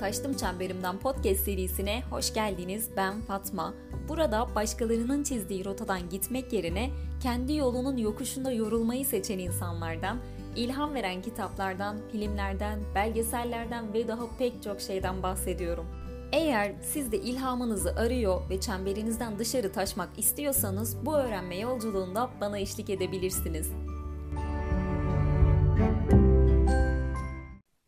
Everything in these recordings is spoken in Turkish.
Taştım Çemberimden podcast serisine hoş geldiniz. Ben Fatma. Burada başkalarının çizdiği rotadan gitmek yerine kendi yolunun yokuşunda yorulmayı seçen insanlardan, ilham veren kitaplardan, filmlerden, belgesellerden ve daha pek çok şeyden bahsediyorum. Eğer siz de ilhamınızı arıyor ve çemberinizden dışarı taşmak istiyorsanız bu öğrenme yolculuğunda bana eşlik edebilirsiniz.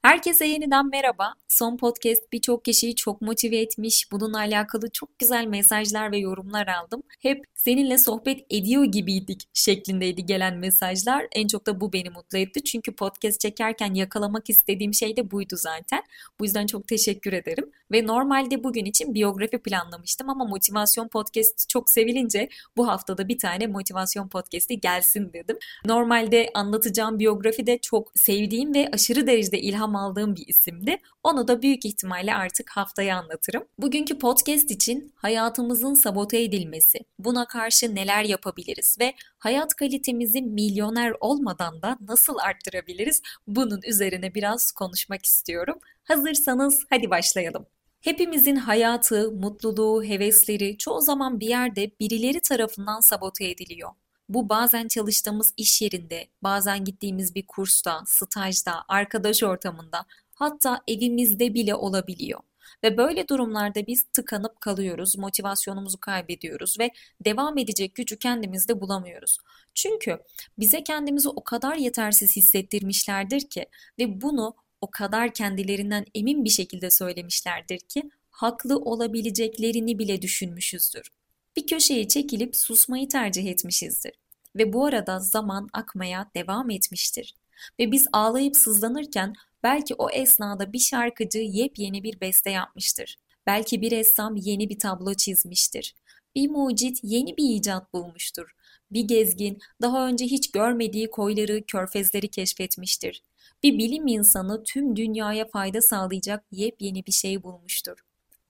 Herkese yeniden merhaba. Son podcast birçok kişiyi çok motive etmiş. Bununla alakalı çok güzel mesajlar ve yorumlar aldım. Hep seninle sohbet ediyor gibiydik şeklindeydi gelen mesajlar. En çok da bu beni mutlu etti. Çünkü podcast çekerken yakalamak istediğim şey de buydu zaten. Bu yüzden çok teşekkür ederim. Ve normalde bugün için biyografi planlamıştım ama motivasyon podcast çok sevilince bu haftada bir tane motivasyon podcast'i gelsin dedim. Normalde anlatacağım biyografi de çok sevdiğim ve aşırı derecede ilham aldığım bir isimdi. Onu da büyük ihtimalle artık haftaya anlatırım. Bugünkü podcast için hayatımızın sabote edilmesi, buna karşı neler yapabiliriz ve hayat kalitemizi milyoner olmadan da nasıl arttırabiliriz? Bunun üzerine biraz konuşmak istiyorum. Hazırsanız hadi başlayalım. Hepimizin hayatı, mutluluğu, hevesleri çoğu zaman bir yerde birileri tarafından sabote ediliyor. Bu bazen çalıştığımız iş yerinde, bazen gittiğimiz bir kursta, stajda, arkadaş ortamında, hatta evimizde bile olabiliyor. Ve böyle durumlarda biz tıkanıp kalıyoruz, motivasyonumuzu kaybediyoruz ve devam edecek gücü kendimizde bulamıyoruz. Çünkü bize kendimizi o kadar yetersiz hissettirmişlerdir ki ve bunu o kadar kendilerinden emin bir şekilde söylemişlerdir ki haklı olabileceklerini bile düşünmüşüzdür. Bir köşeye çekilip susmayı tercih etmişizdir ve bu arada zaman akmaya devam etmiştir. Ve biz ağlayıp sızlanırken belki o esnada bir şarkıcı yepyeni bir beste yapmıştır. Belki bir ressam yeni bir tablo çizmiştir. Bir mucit yeni bir icat bulmuştur. Bir gezgin daha önce hiç görmediği koyları, körfezleri keşfetmiştir. Bir bilim insanı tüm dünyaya fayda sağlayacak yepyeni bir şey bulmuştur.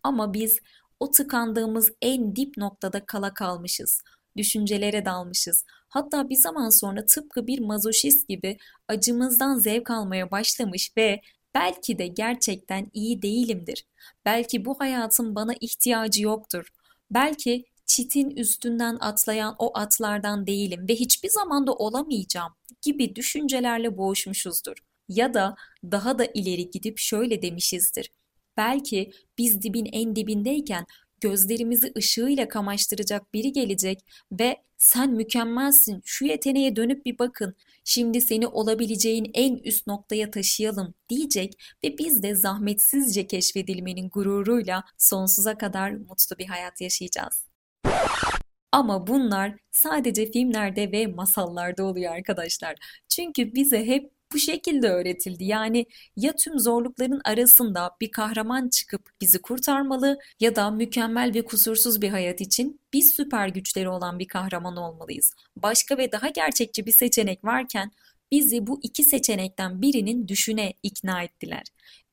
Ama biz o tıkandığımız en dip noktada kala kalmışız. Düşüncelere dalmışız. Hatta bir zaman sonra tıpkı bir mazoşist gibi acımızdan zevk almaya başlamış ve belki de gerçekten iyi değilimdir. Belki bu hayatın bana ihtiyacı yoktur. Belki çitin üstünden atlayan o atlardan değilim ve hiçbir zaman da olamayacağım gibi düşüncelerle boğuşmuşuzdur. Ya da daha da ileri gidip şöyle demişizdir. Belki biz dibin en dibindeyken gözlerimizi ışığıyla kamaştıracak biri gelecek ve sen mükemmelsin şu yeteneğe dönüp bir bakın şimdi seni olabileceğin en üst noktaya taşıyalım diyecek ve biz de zahmetsizce keşfedilmenin gururuyla sonsuza kadar mutlu bir hayat yaşayacağız. Ama bunlar sadece filmlerde ve masallarda oluyor arkadaşlar. Çünkü bize hep bu şekilde öğretildi. Yani ya tüm zorlukların arasında bir kahraman çıkıp bizi kurtarmalı ya da mükemmel ve kusursuz bir hayat için biz süper güçleri olan bir kahraman olmalıyız. Başka ve daha gerçekçi bir seçenek varken bizi bu iki seçenekten birinin düşüne ikna ettiler.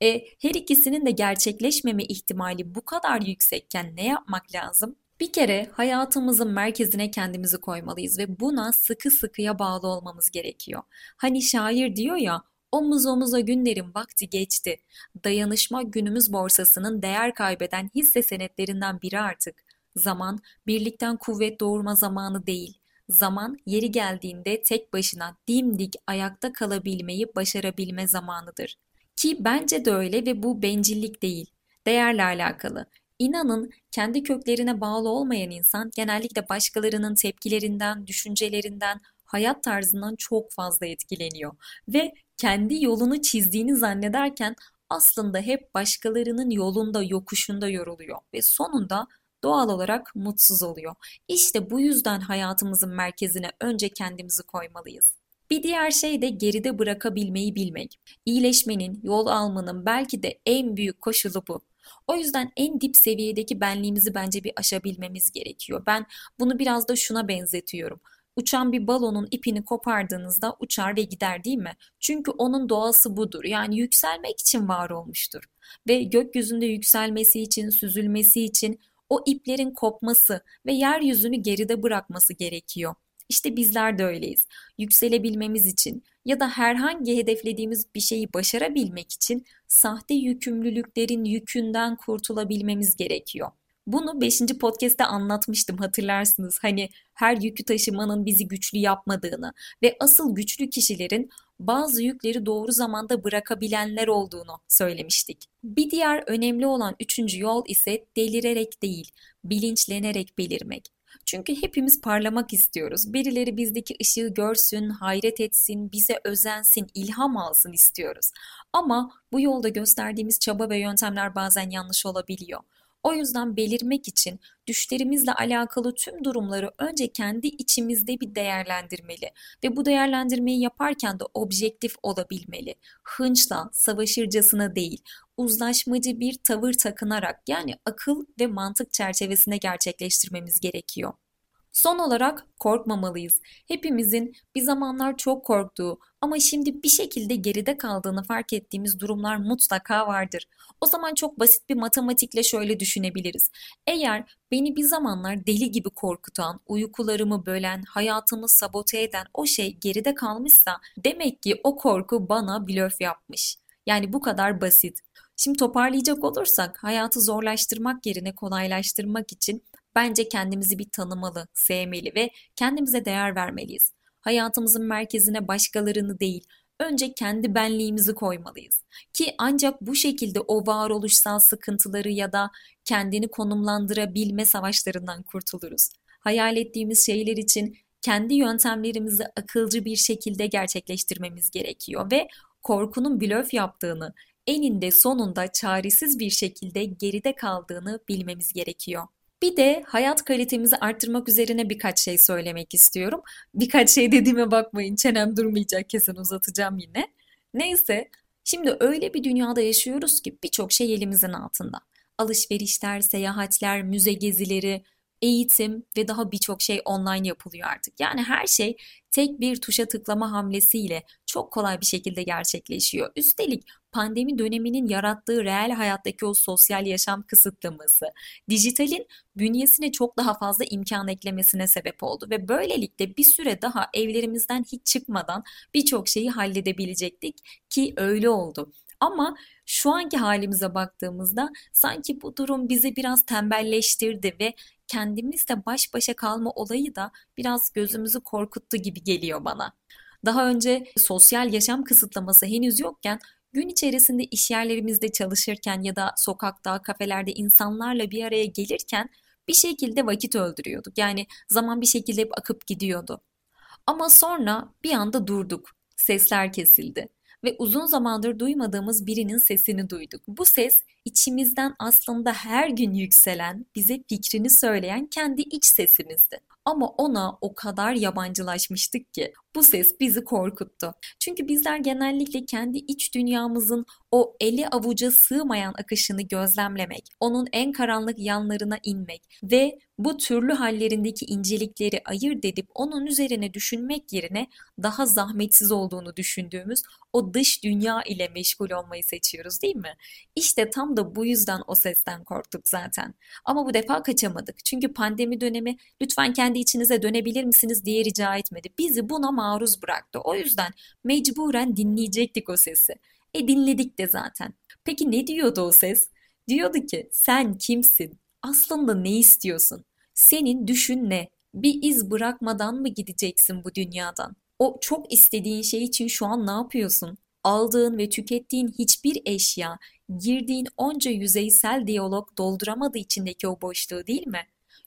E, her ikisinin de gerçekleşmeme ihtimali bu kadar yüksekken ne yapmak lazım? Bir kere hayatımızın merkezine kendimizi koymalıyız ve buna sıkı sıkıya bağlı olmamız gerekiyor. Hani şair diyor ya, omuz omuza günlerin vakti geçti. Dayanışma günümüz borsasının değer kaybeden hisse senetlerinden biri artık. Zaman birlikten kuvvet doğurma zamanı değil. Zaman yeri geldiğinde tek başına dimdik ayakta kalabilmeyi başarabilme zamanıdır. Ki bence de öyle ve bu bencillik değil. Değerle alakalı. İnanın kendi köklerine bağlı olmayan insan genellikle başkalarının tepkilerinden, düşüncelerinden, hayat tarzından çok fazla etkileniyor ve kendi yolunu çizdiğini zannederken aslında hep başkalarının yolunda, yokuşunda yoruluyor ve sonunda doğal olarak mutsuz oluyor. İşte bu yüzden hayatımızın merkezine önce kendimizi koymalıyız. Bir diğer şey de geride bırakabilmeyi bilmek. İyileşmenin, yol almanın belki de en büyük koşulu bu. O yüzden en dip seviyedeki benliğimizi bence bir aşabilmemiz gerekiyor. Ben bunu biraz da şuna benzetiyorum. Uçan bir balonun ipini kopardığınızda uçar ve gider değil mi? Çünkü onun doğası budur. Yani yükselmek için var olmuştur. Ve gökyüzünde yükselmesi için, süzülmesi için o iplerin kopması ve yeryüzünü geride bırakması gerekiyor. İşte bizler de öyleyiz. Yükselebilmemiz için ya da herhangi hedeflediğimiz bir şeyi başarabilmek için sahte yükümlülüklerin yükünden kurtulabilmemiz gerekiyor. Bunu 5. podcast'te anlatmıştım hatırlarsınız. Hani her yükü taşımanın bizi güçlü yapmadığını ve asıl güçlü kişilerin bazı yükleri doğru zamanda bırakabilenler olduğunu söylemiştik. Bir diğer önemli olan üçüncü yol ise delirerek değil, bilinçlenerek belirmek. Çünkü hepimiz parlamak istiyoruz. Birileri bizdeki ışığı görsün, hayret etsin, bize özensin, ilham alsın istiyoruz. Ama bu yolda gösterdiğimiz çaba ve yöntemler bazen yanlış olabiliyor. O yüzden belirmek için düşlerimizle alakalı tüm durumları önce kendi içimizde bir değerlendirmeli ve bu değerlendirmeyi yaparken de objektif olabilmeli. Hınçla, savaşırcasına değil, uzlaşmacı bir tavır takınarak yani akıl ve mantık çerçevesinde gerçekleştirmemiz gerekiyor. Son olarak korkmamalıyız. Hepimizin bir zamanlar çok korktuğu ama şimdi bir şekilde geride kaldığını fark ettiğimiz durumlar mutlaka vardır. O zaman çok basit bir matematikle şöyle düşünebiliriz. Eğer beni bir zamanlar deli gibi korkutan, uykularımı bölen, hayatımı sabote eden o şey geride kalmışsa demek ki o korku bana blöf yapmış. Yani bu kadar basit. Şimdi toparlayacak olursak hayatı zorlaştırmak yerine kolaylaştırmak için Bence kendimizi bir tanımalı, sevmeli ve kendimize değer vermeliyiz. Hayatımızın merkezine başkalarını değil, önce kendi benliğimizi koymalıyız. Ki ancak bu şekilde o varoluşsal sıkıntıları ya da kendini konumlandırabilme savaşlarından kurtuluruz. Hayal ettiğimiz şeyler için kendi yöntemlerimizi akılcı bir şekilde gerçekleştirmemiz gerekiyor ve korkunun blöf yaptığını, eninde sonunda çaresiz bir şekilde geride kaldığını bilmemiz gerekiyor. Bir de hayat kalitemizi arttırmak üzerine birkaç şey söylemek istiyorum. Birkaç şey dediğime bakmayın çenem durmayacak kesin uzatacağım yine. Neyse şimdi öyle bir dünyada yaşıyoruz ki birçok şey elimizin altında. Alışverişler, seyahatler, müze gezileri, eğitim ve daha birçok şey online yapılıyor artık. Yani her şey tek bir tuşa tıklama hamlesiyle çok kolay bir şekilde gerçekleşiyor. Üstelik pandemi döneminin yarattığı reel hayattaki o sosyal yaşam kısıtlaması, dijitalin bünyesine çok daha fazla imkan eklemesine sebep oldu ve böylelikle bir süre daha evlerimizden hiç çıkmadan birçok şeyi halledebilecektik ki öyle oldu. Ama şu anki halimize baktığımızda sanki bu durum bizi biraz tembelleştirdi ve kendimizle baş başa kalma olayı da biraz gözümüzü korkuttu gibi geliyor bana. Daha önce sosyal yaşam kısıtlaması henüz yokken gün içerisinde iş yerlerimizde çalışırken ya da sokakta, kafelerde insanlarla bir araya gelirken bir şekilde vakit öldürüyorduk. Yani zaman bir şekilde hep akıp gidiyordu. Ama sonra bir anda durduk. Sesler kesildi ve uzun zamandır duymadığımız birinin sesini duyduk. Bu ses içimizden aslında her gün yükselen, bize fikrini söyleyen kendi iç sesimizdi. Ama ona o kadar yabancılaşmıştık ki bu ses bizi korkuttu. Çünkü bizler genellikle kendi iç dünyamızın o eli avuca sığmayan akışını gözlemlemek, onun en karanlık yanlarına inmek ve bu türlü hallerindeki incelikleri ayırt edip onun üzerine düşünmek yerine daha zahmetsiz olduğunu düşündüğümüz o dış dünya ile meşgul olmayı seçiyoruz değil mi? İşte tam da bu yüzden o sesten korktuk zaten. Ama bu defa kaçamadık. Çünkü pandemi dönemi lütfen kendi içinize dönebilir misiniz diye rica etmedi. Bizi buna maruz bıraktı. O yüzden mecburen dinleyecektik o sesi. E dinledik de zaten. Peki ne diyordu o ses? Diyordu ki sen kimsin? Aslında ne istiyorsun? Senin düşün ne? Bir iz bırakmadan mı gideceksin bu dünyadan? O çok istediğin şey için şu an ne yapıyorsun? Aldığın ve tükettiğin hiçbir eşya, girdiğin onca yüzeysel diyalog dolduramadığı içindeki o boşluğu değil mi?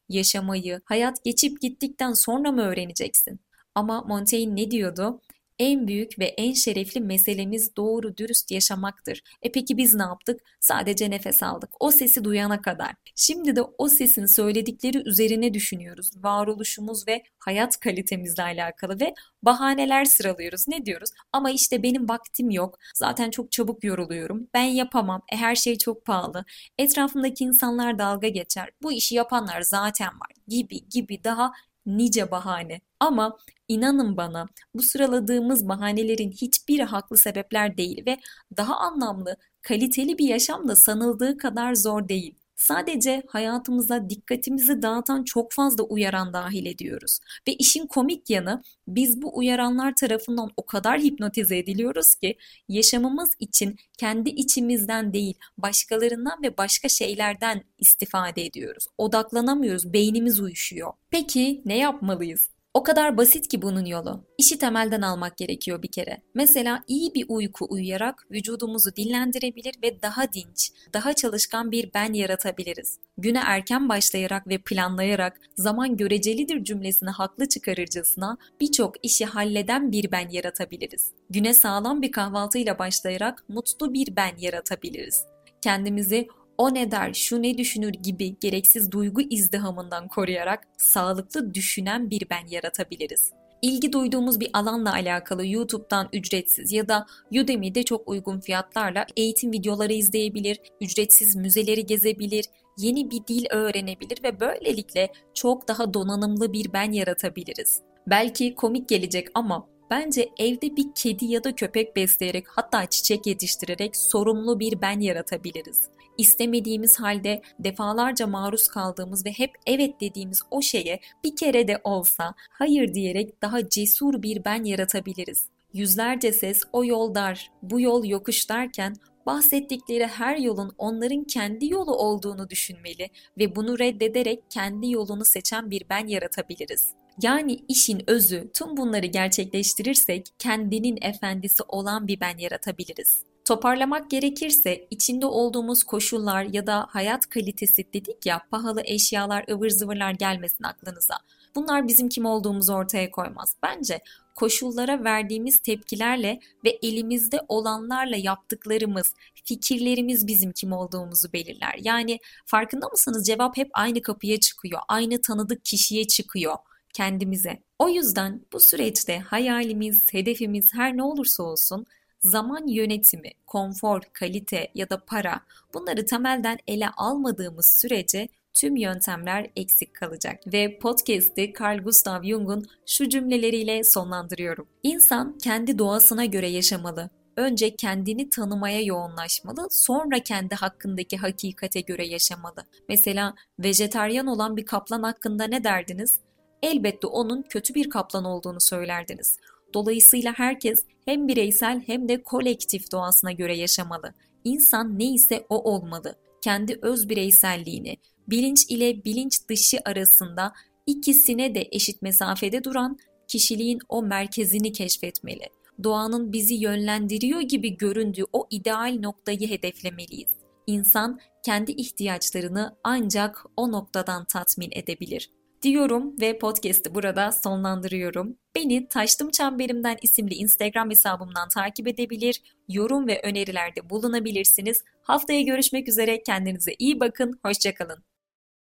Yaşamayı, hayat geçip gittikten sonra mı öğreneceksin? Ama Montaigne ne diyordu? En büyük ve en şerefli meselemiz doğru dürüst yaşamaktır. E peki biz ne yaptık? Sadece nefes aldık. O sesi duyana kadar. Şimdi de o sesin söyledikleri üzerine düşünüyoruz. Varoluşumuz ve hayat kalitemizle alakalı ve bahaneler sıralıyoruz. Ne diyoruz? Ama işte benim vaktim yok. Zaten çok çabuk yoruluyorum. Ben yapamam. E her şey çok pahalı. Etrafımdaki insanlar dalga geçer. Bu işi yapanlar zaten var gibi gibi daha nice bahane. Ama inanın bana bu sıraladığımız bahanelerin hiçbiri haklı sebepler değil ve daha anlamlı, kaliteli bir yaşam da sanıldığı kadar zor değil. Sadece hayatımıza dikkatimizi dağıtan çok fazla uyaran dahil ediyoruz. Ve işin komik yanı biz bu uyaranlar tarafından o kadar hipnotize ediliyoruz ki yaşamımız için kendi içimizden değil başkalarından ve başka şeylerden istifade ediyoruz. Odaklanamıyoruz, beynimiz uyuşuyor. Peki ne yapmalıyız? O kadar basit ki bunun yolu. İşi temelden almak gerekiyor bir kere. Mesela iyi bir uyku uyuyarak vücudumuzu dinlendirebilir ve daha dinç, daha çalışkan bir ben yaratabiliriz. Güne erken başlayarak ve planlayarak zaman görecelidir cümlesini haklı çıkarırcasına birçok işi halleden bir ben yaratabiliriz. Güne sağlam bir kahvaltıyla başlayarak mutlu bir ben yaratabiliriz. Kendimizi o ne der, şu ne düşünür gibi gereksiz duygu izdihamından koruyarak sağlıklı düşünen bir ben yaratabiliriz. İlgi duyduğumuz bir alanla alakalı YouTube'dan ücretsiz ya da Udemy'de çok uygun fiyatlarla eğitim videoları izleyebilir, ücretsiz müzeleri gezebilir, yeni bir dil öğrenebilir ve böylelikle çok daha donanımlı bir ben yaratabiliriz. Belki komik gelecek ama Bence evde bir kedi ya da köpek besleyerek hatta çiçek yetiştirerek sorumlu bir ben yaratabiliriz istemediğimiz halde defalarca maruz kaldığımız ve hep evet dediğimiz o şeye bir kere de olsa hayır diyerek daha cesur bir ben yaratabiliriz. Yüzlerce ses o yol dar, bu yol yokuş derken bahsettikleri her yolun onların kendi yolu olduğunu düşünmeli ve bunu reddederek kendi yolunu seçen bir ben yaratabiliriz. Yani işin özü tüm bunları gerçekleştirirsek kendinin efendisi olan bir ben yaratabiliriz. Toparlamak gerekirse içinde olduğumuz koşullar ya da hayat kalitesi dedik ya pahalı eşyalar ıvır zıvırlar gelmesin aklınıza. Bunlar bizim kim olduğumuzu ortaya koymaz. Bence koşullara verdiğimiz tepkilerle ve elimizde olanlarla yaptıklarımız, fikirlerimiz bizim kim olduğumuzu belirler. Yani farkında mısınız cevap hep aynı kapıya çıkıyor, aynı tanıdık kişiye çıkıyor kendimize. O yüzden bu süreçte hayalimiz, hedefimiz her ne olursa olsun zaman yönetimi, konfor, kalite ya da para bunları temelden ele almadığımız sürece tüm yöntemler eksik kalacak. Ve podcast'i Carl Gustav Jung'un şu cümleleriyle sonlandırıyorum. İnsan kendi doğasına göre yaşamalı. Önce kendini tanımaya yoğunlaşmalı, sonra kendi hakkındaki hakikate göre yaşamalı. Mesela vejetaryen olan bir kaplan hakkında ne derdiniz? Elbette onun kötü bir kaplan olduğunu söylerdiniz. Dolayısıyla herkes hem bireysel hem de kolektif doğasına göre yaşamalı. İnsan neyse o olmalı. Kendi öz bireyselliğini, bilinç ile bilinç dışı arasında ikisine de eşit mesafede duran kişiliğin o merkezini keşfetmeli. Doğanın bizi yönlendiriyor gibi göründüğü o ideal noktayı hedeflemeliyiz. İnsan kendi ihtiyaçlarını ancak o noktadan tatmin edebilir diyorum ve podcast'i burada sonlandırıyorum. Beni Taştım Çemberimden isimli Instagram hesabımdan takip edebilir, yorum ve önerilerde bulunabilirsiniz. Haftaya görüşmek üzere, kendinize iyi bakın, hoşçakalın.